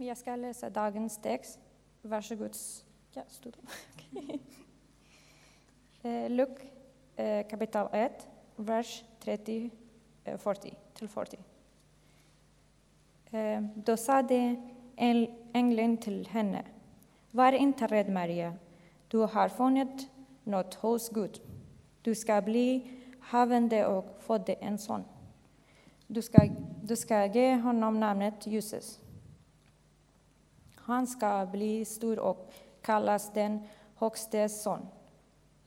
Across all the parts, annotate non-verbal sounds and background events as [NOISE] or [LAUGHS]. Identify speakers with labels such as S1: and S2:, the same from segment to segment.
S1: Jag ska läsa dagens text. Varsågod. Ja, stod [LAUGHS] eh, Luk eh, kapitel 1, vers 30-40. Eh, till 40. Då sade ängeln till henne, var inte rädd Maria, du har funnit något hos Gud. Du ska bli havande och födde en son. Du ska, du ska ge honom namnet Jesus. Han ska bli stor och kallas den Högstes son.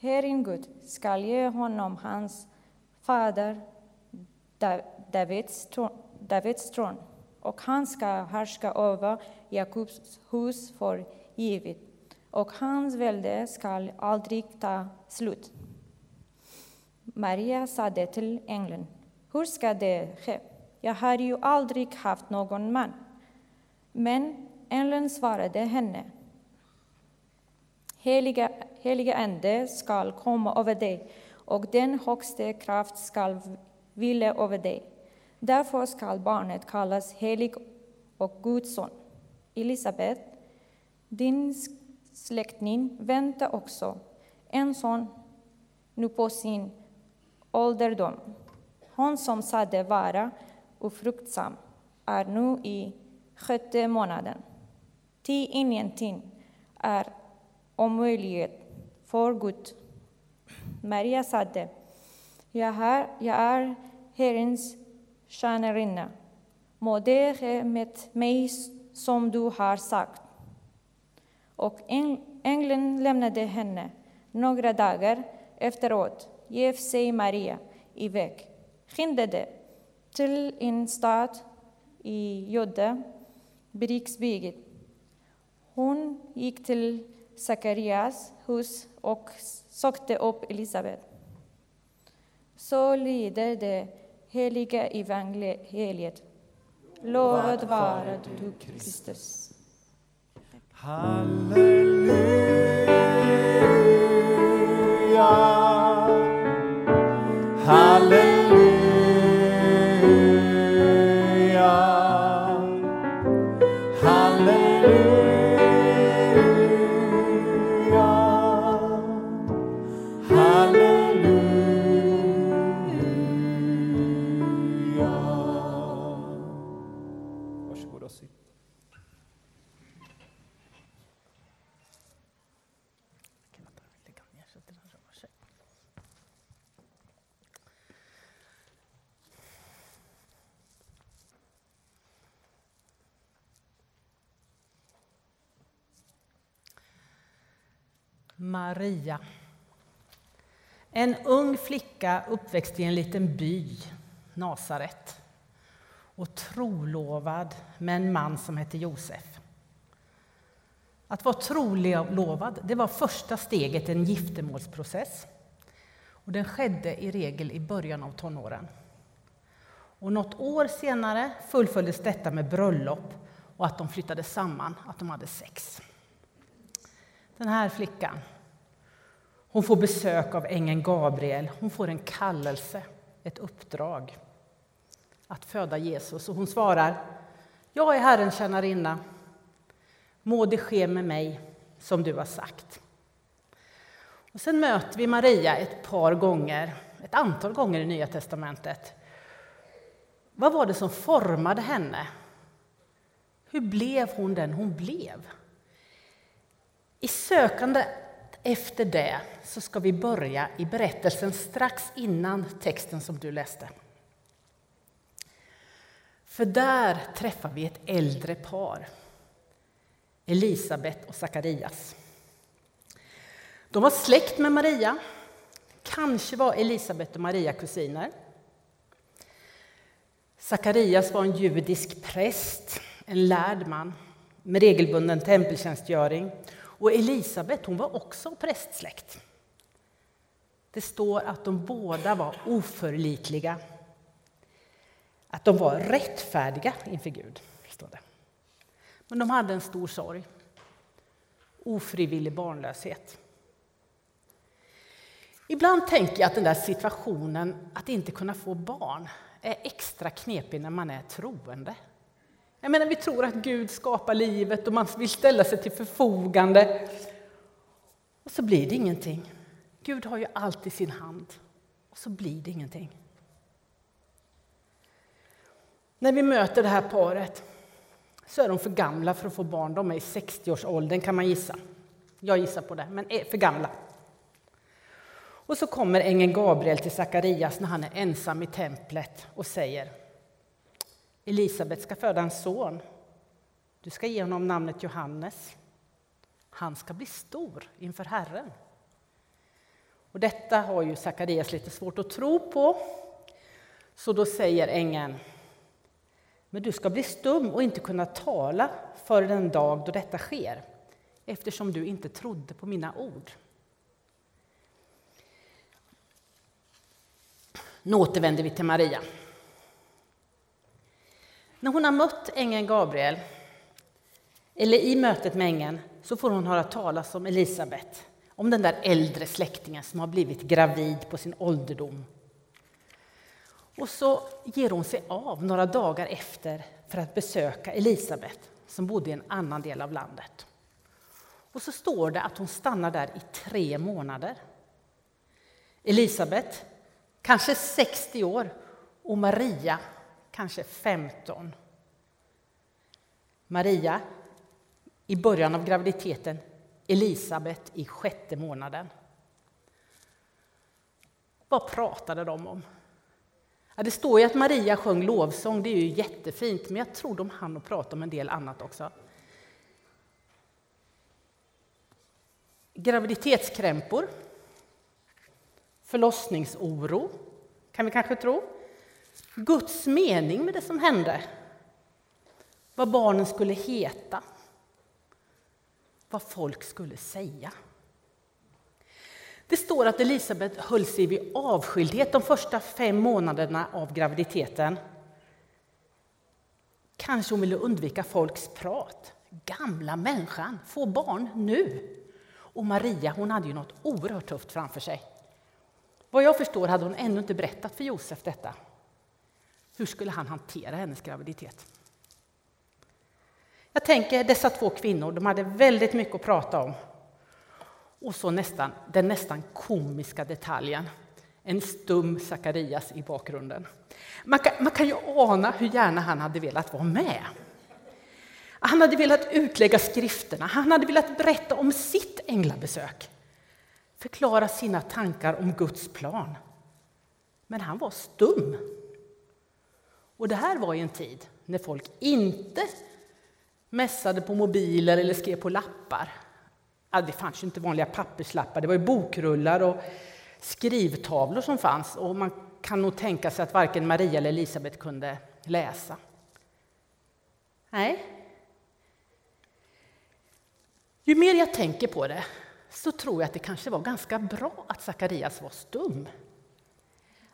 S1: Herren Gud ska ge honom hans fader Davids, Davids tron och han ska härska över Jakobs hus för evigt och hans välde skall aldrig ta slut. Maria sade till ängeln, hur ska det ske? Jag har ju aldrig haft någon man. Men ängeln svarade henne, heliga, heliga ande skall komma över dig och den högste kraft skall vila över dig. Därför skall barnet kallas helig och Guds son. Elisabet, din släkting, väntar också en son nu på sin ålderdom. Hon som sade vara ofruktsam är nu i sjätte månaden. Ty ingenting är omöjligt för Gud. Maria sade, jag är, jag är Herrens tjänarinna. Må det ske med mig som du har sagt. Och ängeln lämnade henne. Några dagar efteråt gav sig Maria iväg, skyndade till en stad i Juda, Briksbygget. Gick till Sakarias hus och sökte upp Elisabet. Så lyder det heliga evangeliet. Lovad vare du, Kristus.
S2: Halleluja. Halleluja.
S3: Maria. En ung flicka uppväxt i en liten by, Nasaret och trolovad med en man som hette Josef. Att vara trolovad det var första steget i en giftermålsprocess. Och den skedde i regel i början av tonåren. Och något år senare fullföljdes detta med bröllop och att de flyttade samman, att de hade sex. Den här flickan hon får besök av ängeln Gabriel. Hon får en kallelse, ett uppdrag att föda Jesus. Och hon svarar, jag är Herrens tjänarinna. Må det ske med mig som du har sagt. Och sen möter vi Maria ett par gånger, ett antal gånger i Nya testamentet. Vad var det som formade henne? Hur blev hon den hon blev? I sökande efter det så ska vi börja i berättelsen strax innan texten som du läste. För där träffar vi ett äldre par, Elisabet och Sakarias. De var släkt med Maria. Kanske var Elisabet och Maria kusiner. Sakarias var en judisk präst, en lärd man med regelbunden tempeltjänstgöring och Elisabet hon var också prästsläkt. Det står att de båda var oförlitliga. Att de var rättfärdiga inför Gud. Står det. Men de hade en stor sorg. Ofrivillig barnlöshet. Ibland tänker jag att den där situationen att inte kunna få barn är extra knepig när man är troende. Jag menar, vi tror att Gud skapar livet och man vill ställa sig till förfogande. Och så blir det ingenting. Gud har ju allt i sin hand. Och så blir det ingenting. När vi möter det här paret så är de för gamla för att få barn. De är i 60-årsåldern kan man gissa. Jag gissar på det, men är för gamla. Och så kommer ängeln Gabriel till Sakarias när han är ensam i templet och säger Elisabet ska föda en son. Du ska ge honom namnet Johannes. Han ska bli stor inför Herren. Och detta har ju Sakarias lite svårt att tro på. Så då säger ängeln men du ska bli stum och inte kunna tala för den dag då detta sker eftersom du inte trodde på mina ord. Nu återvänder vi till Maria. När hon har mött ängeln Gabriel, eller i mötet med ängeln, så får hon höra talas om Elisabet, om den där äldre släktingen som har blivit gravid på sin ålderdom. Och så ger hon sig av några dagar efter för att besöka Elisabet som bodde i en annan del av landet. Och så står det att hon stannar där i tre månader. Elisabet, kanske 60 år, och Maria, kanske 15. Maria i början av graviditeten, Elisabet i sjätte månaden. Vad pratade de om? Ja, det står ju att Maria sjöng lovsång, det är ju jättefint, men jag tror de hann och prata om en del annat också. Graviditetskrämpor, förlossningsoro, kan vi kanske tro. Guds mening med det som hände. Vad barnen skulle heta. Vad folk skulle säga. Det står att Elisabet höll sig vid avskildhet de första fem månaderna av graviditeten. Kanske hon ville undvika folks prat. Gamla människan, få barn nu! Och Maria hon hade ju något oerhört tufft framför sig. Vad jag förstår hade hon ännu inte berättat för Josef detta. Hur skulle han hantera hennes graviditet? Jag tänker dessa två kvinnor, de hade väldigt mycket att prata om. Och så nästan, den nästan komiska detaljen, en stum Sakarias i bakgrunden. Man kan, man kan ju ana hur gärna han hade velat vara med. Han hade velat utlägga skrifterna, han hade velat berätta om sitt änglabesök. Förklara sina tankar om Guds plan. Men han var stum. Och det här var i en tid när folk inte mässade på mobiler eller skrev på lappar. Ja, det fanns ju inte vanliga papperslappar, det var ju bokrullar och skrivtavlor som fanns. Och man kan nog tänka sig att varken Maria eller Elisabet kunde läsa. Nej. Ju mer jag tänker på det så tror jag att det kanske var ganska bra att Sakarias var stum.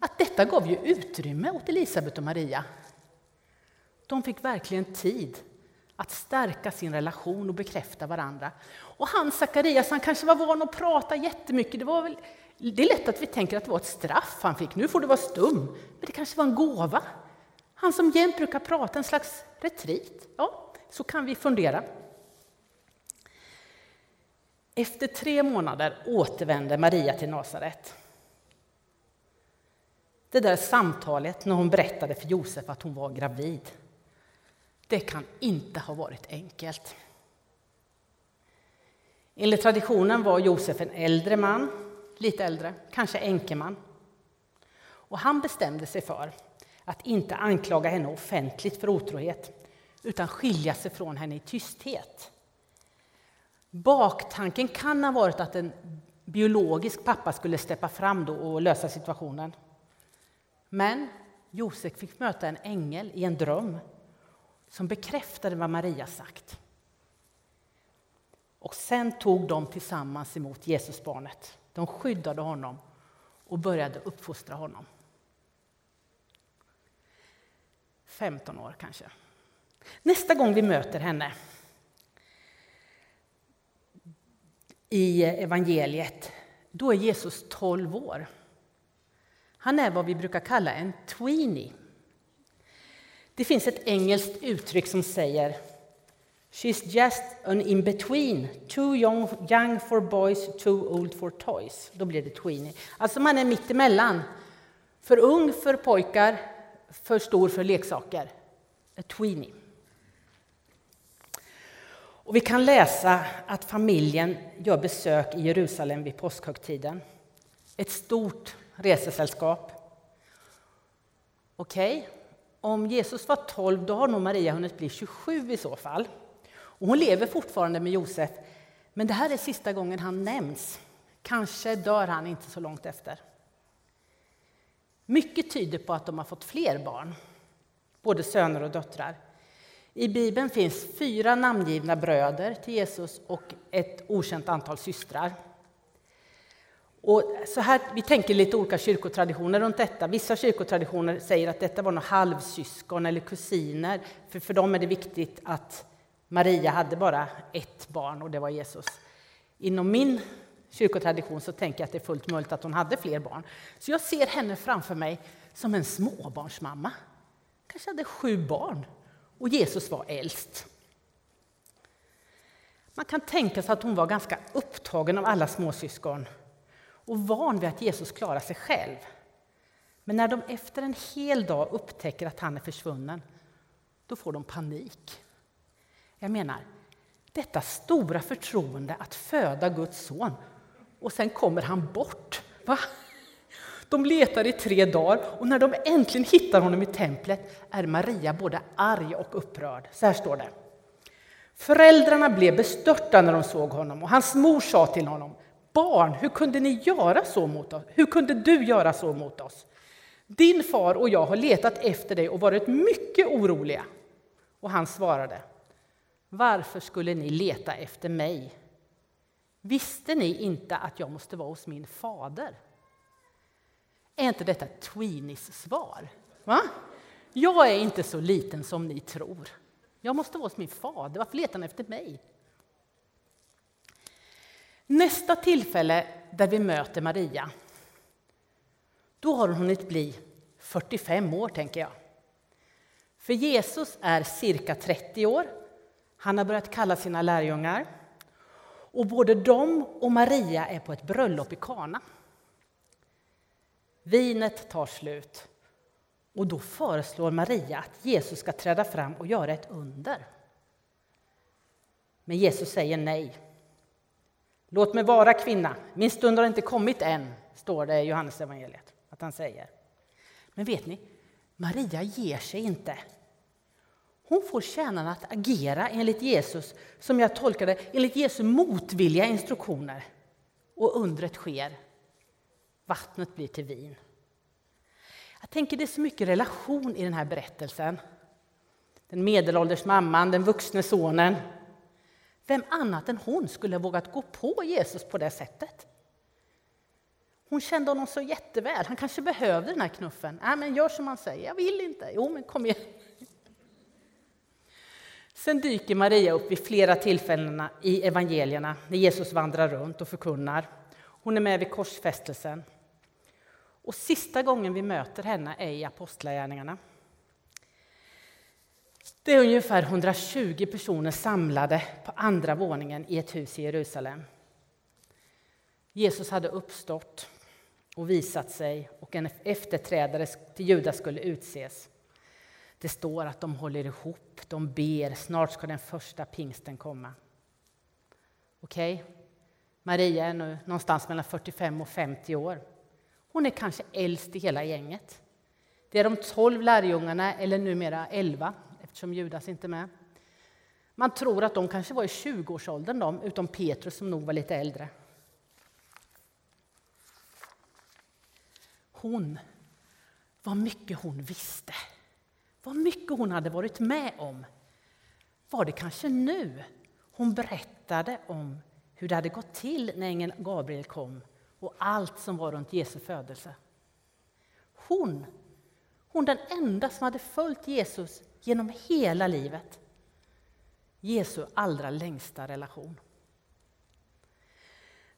S3: Att detta gav ju utrymme åt Elisabet och Maria. De fick verkligen tid att stärka sin relation och bekräfta varandra. Och han Sakarias, han kanske var van att prata jättemycket. Det, var väl, det är lätt att vi tänker att det var ett straff han fick. Nu får du vara stum. Men det kanske var en gåva. Han som jämt brukar prata, en slags retreat. Ja, så kan vi fundera. Efter tre månader återvände Maria till Nasaret. Det där samtalet när hon berättade för Josef att hon var gravid, det kan inte ha varit enkelt. Enligt traditionen var Josef en äldre man, lite äldre, kanske enkeman. Och han bestämde sig för att inte anklaga henne offentligt för otrohet, utan skilja sig från henne i tysthet. Baktanken kan ha varit att en biologisk pappa skulle steppa fram då och lösa situationen. Men Josef fick möta en ängel i en dröm som bekräftade vad Maria sagt. Och sen tog de tillsammans emot Jesusbarnet. De skyddade honom och började uppfostra honom. 15 år kanske. Nästa gång vi möter henne i evangeliet, då är Jesus 12 år. Han är vad vi brukar kalla en tweenie. Det finns ett engelskt uttryck som säger She's just an in-between, too young, young for boys, too old for toys. Då blir det tweenie. Alltså man är mitt emellan. För ung för pojkar, för stor för leksaker. A tweenie. Och vi kan läsa att familjen gör besök i Jerusalem vid påskhögtiden. Ett stort resesällskap. Okej, okay. om Jesus var 12 då har nog Maria hunnit bli 27 i så fall. Och hon lever fortfarande med Josef, men det här är sista gången han nämns. Kanske dör han inte så långt efter. Mycket tyder på att de har fått fler barn, både söner och döttrar. I Bibeln finns fyra namngivna bröder till Jesus och ett okänt antal systrar. Och så här, vi tänker lite olika kyrkotraditioner runt detta. Vissa kyrkotraditioner säger att detta var några halvsyskon eller kusiner. För, för dem är det viktigt att Maria hade bara ett barn och det var Jesus. Inom min kyrkotradition så tänker jag att det är fullt möjligt att hon hade fler barn. Så jag ser henne framför mig som en småbarnsmamma. Kanske hade sju barn och Jesus var äldst. Man kan tänka sig att hon var ganska upptagen av alla småsyskon och van vid att Jesus klarar sig själv. Men när de efter en hel dag upptäcker att han är försvunnen, då får de panik. Jag menar, detta stora förtroende att föda Guds son och sen kommer han bort. Va? De letar i tre dagar och när de äntligen hittar honom i templet är Maria både arg och upprörd. Så här står det. Föräldrarna blev bestörta när de såg honom och hans mor sa till honom Barn, hur kunde ni göra så mot oss? Hur kunde du göra så mot oss? Din far och jag har letat efter dig och varit mycket oroliga. Och han svarade varför skulle ni leta efter mig? Visste ni inte att jag måste vara hos min fader? Är inte detta Tweenies svar? Va? Jag är inte så liten som ni tror. Jag måste vara hos min fader. Varför letar ni efter mig? Nästa tillfälle där vi möter Maria, då har hon hunnit bli 45 år, tänker jag. För Jesus är cirka 30 år han har börjat kalla sina lärjungar. Och både de och Maria är på ett bröllop i Kana. Vinet tar slut och då föreslår Maria att Jesus ska träda fram och göra ett under. Men Jesus säger nej. Låt mig vara kvinna, min stund har inte kommit än, står det i Johannes evangeliet att han säger. Men vet ni, Maria ger sig inte. Hon får tjänarna att agera enligt Jesus, som jag tolkar det, enligt Jesu motvilliga instruktioner. Och undret sker. Vattnet blir till vin. Jag tänker det är så mycket relation i den här berättelsen. Den medelålders mamman, den vuxne sonen. Vem annat än hon skulle ha vågat gå på Jesus på det sättet? Hon kände honom så jätteväl. Han kanske behövde den här knuffen. Nej, men gör som han säger. Jag vill inte. Jo, men kom igen. Sen dyker Maria upp vid flera tillfällen i evangelierna när Jesus vandrar runt och förkunnar. Hon är med vid korsfästelsen. Och sista gången vi möter henne är i Apostlagärningarna. Det är ungefär 120 personer samlade på andra våningen i ett hus i Jerusalem. Jesus hade uppstått och visat sig och en efterträdare till Judas skulle utses. Det står att de håller ihop, de ber, snart ska den första pingsten komma. Okej, okay. Maria är nu någonstans mellan 45 och 50 år. Hon är kanske äldst i hela gänget. Det är de tolv lärjungarna, eller numera elva, eftersom Judas inte är med. Man tror att de kanske var i 20-årsåldern, de, utom Petrus som nog var lite äldre. Hon, vad mycket hon visste. Vad mycket hon hade varit med om. Var det kanske nu hon berättade om hur det hade gått till när ängeln Gabriel kom och allt som var runt Jesu födelse? Hon, hon den enda som hade följt Jesus genom hela livet. Jesu allra längsta relation.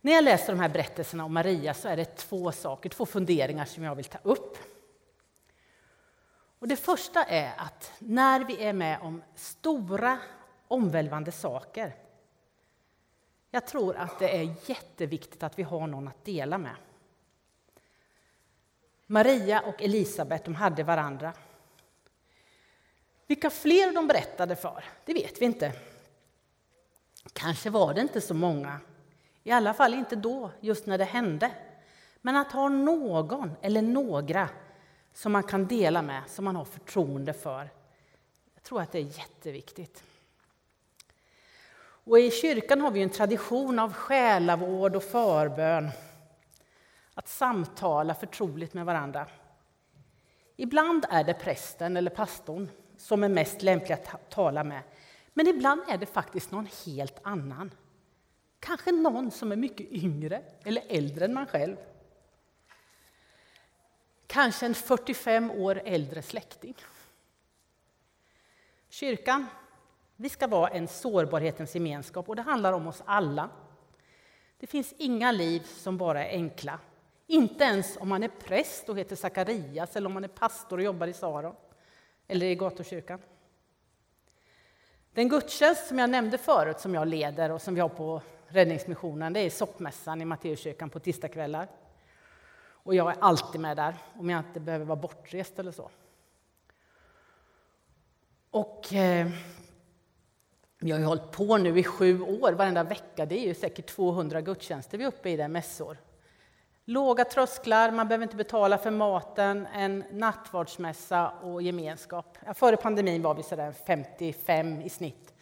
S3: När jag läser de här berättelserna om Maria så är det två saker, två funderingar som jag vill ta upp. Och det första är att när vi är med om stora omvälvande saker jag tror att det är jätteviktigt att vi har någon att dela med. Maria och Elisabet de hade varandra. Vilka fler de berättade för, det vet vi inte. Kanske var det inte så många, i alla fall inte då, just när det hände. Men att ha någon eller några som man kan dela med, som man har förtroende för, jag tror att det är jätteviktigt. Och I kyrkan har vi en tradition av själavård och förbön. Att samtala förtroligt med varandra. Ibland är det prästen eller pastorn som är mest lämplig att tala med. Men ibland är det faktiskt någon helt annan. Kanske någon som är mycket yngre eller äldre än man själv. Kanske en 45 år äldre släkting. Kyrkan vi ska vara en sårbarhetens gemenskap och det handlar om oss alla. Det finns inga liv som bara är enkla. Inte ens om man är präst och heter Sakarias eller om man är pastor och jobbar i Saron eller i Gatukyrkan. Den gudstjänst som jag nämnde förut, som jag leder och som vi har på Räddningsmissionen, det är soppmässan i Matteuskyrkan på tisdagskvällar. Och jag är alltid med där, om jag inte behöver vara bortrest eller så. Och eh, vi har ju hållit på nu i sju år, varenda vecka. Det är ju säkert 200 gudstjänster vi är uppe i där, mässor. Låga trösklar, man behöver inte betala för maten, en nattvardsmässa och gemenskap. Ja, före pandemin var vi sådär 55 i snitt.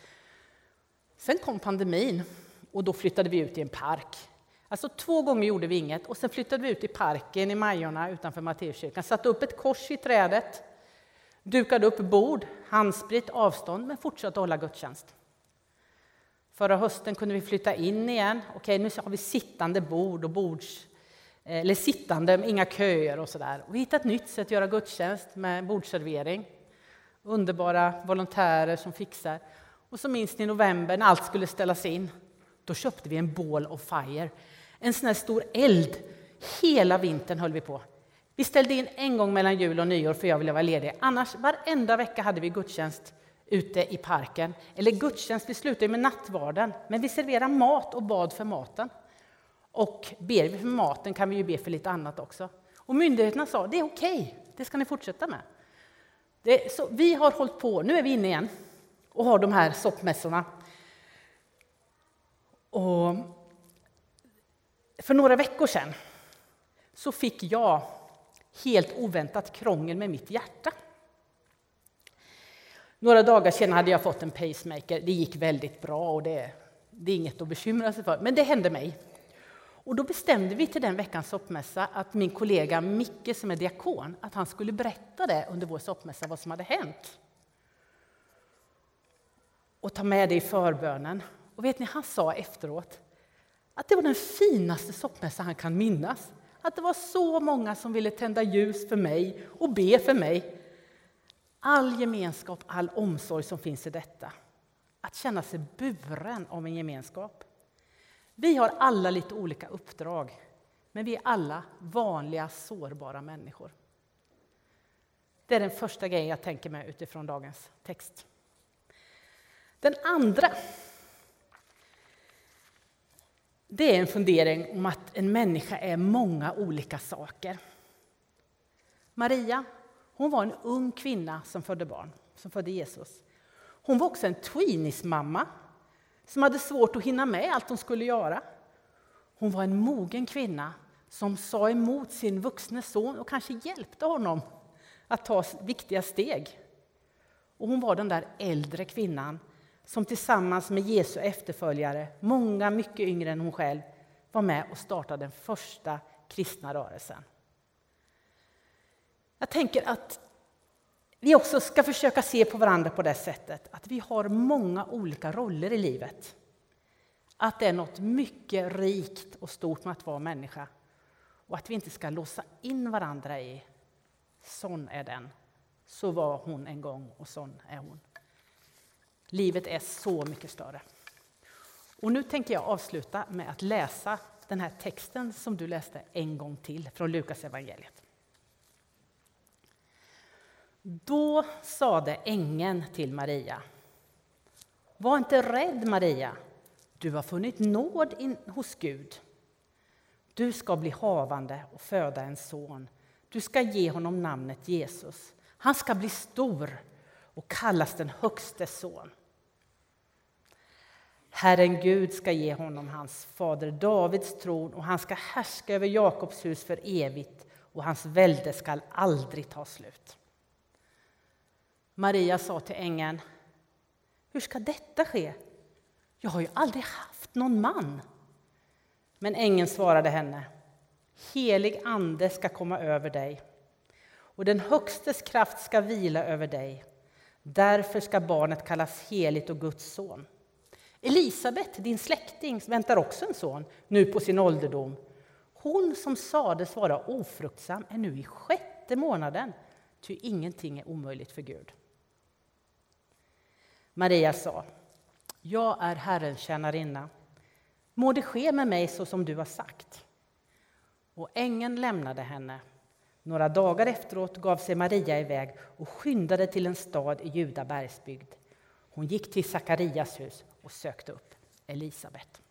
S3: Sen kom pandemin och då flyttade vi ut i en park. Alltså två gånger gjorde vi inget och sen flyttade vi ut i parken i Majorna utanför Matteuskyrkan, satte upp ett kors i trädet, dukade upp bord, handsprit, avstånd, men fortsatte hålla gudstjänst. Förra hösten kunde vi flytta in igen. Okej, nu har vi sittande bord och bords, Eh, eller sittande, inga köer och sådär. vi hittade ett nytt sätt att göra gudstjänst med bordservering. Underbara volontärer som fixar. Och så minns ni i november när allt skulle ställas in. Då köpte vi en Ball of Fire, en sån här stor eld. Hela vintern höll vi på. Vi ställde in en gång mellan jul och nyår för jag ville vara ledig. Annars varenda vecka hade vi gudstjänst ute i parken. Eller gudstjänst, vi slutade med nattvarden, men vi serverade mat och bad för maten. Och ber vi för maten kan vi ju be för lite annat också. Och myndigheterna sa det är okej, okay, det ska ni fortsätta med. Det, så vi har hållit på, nu är vi inne igen och har de här soppmässorna. Och för några veckor sedan så fick jag helt oväntat krångel med mitt hjärta. Några dagar senare hade jag fått en pacemaker. Det gick väldigt bra och det, det är inget att bekymra sig för. Men det hände mig. Och då bestämde vi till den veckans soppmässa att min kollega Micke som är diakon, att han skulle berätta det under vår soppmässa vad som hade hänt. Och ta med det i förbönen. Och vet ni, han sa efteråt att det var den finaste soppmässa han kan minnas. Att det var så många som ville tända ljus för mig och be för mig all gemenskap, all omsorg som finns i detta. Att känna sig buren av en gemenskap. Vi har alla lite olika uppdrag, men vi är alla vanliga, sårbara människor. Det är den första grejen jag tänker mig utifrån dagens text. Den andra det är en fundering om att en människa är många olika saker. Maria hon var en ung kvinna som födde barn, som födde Jesus. Hon var också en tweenismamma som hade svårt att hinna med allt hon skulle göra. Hon var en mogen kvinna som sa emot sin vuxne son och kanske hjälpte honom att ta viktiga steg. Och hon var den där äldre kvinnan som tillsammans med Jesu efterföljare, många mycket yngre än hon själv, var med och startade den första kristna rörelsen. Jag tänker att vi också ska försöka se på varandra på det sättet att vi har många olika roller i livet. Att det är något mycket rikt och stort med att vara människa och att vi inte ska låsa in varandra i sån är den, så var hon en gång och sån är hon. Livet är så mycket större. Och nu tänker jag avsluta med att läsa den här texten som du läste en gång till från Lukas evangeliet. Då sade ängeln till Maria. Var inte rädd, Maria. Du har funnit nåd in hos Gud. Du ska bli havande och föda en son. Du ska ge honom namnet Jesus. Han ska bli stor och kallas den högstes son. Herren Gud ska ge honom hans fader Davids tron och han ska härska över Jakobs hus för evigt och hans välde skall aldrig ta slut. Maria sa till ängeln, hur ska detta ske? Jag har ju aldrig haft någon man. Men ängeln svarade henne, helig ande ska komma över dig och den Högstes kraft ska vila över dig. Därför ska barnet kallas heligt och Guds son. Elisabet, din släkting, väntar också en son, nu på sin ålderdom. Hon som sades vara ofruktsam är nu i sjätte månaden, ty ingenting är omöjligt för Gud. Maria sa, jag är Herrens tjänarinna. Må det ske med mig så som du har sagt. Och ängeln lämnade henne. Några dagar efteråt gav sig Maria iväg och skyndade till en stad i Juda bergsbygd. Hon gick till Sakarias hus och sökte upp Elisabet.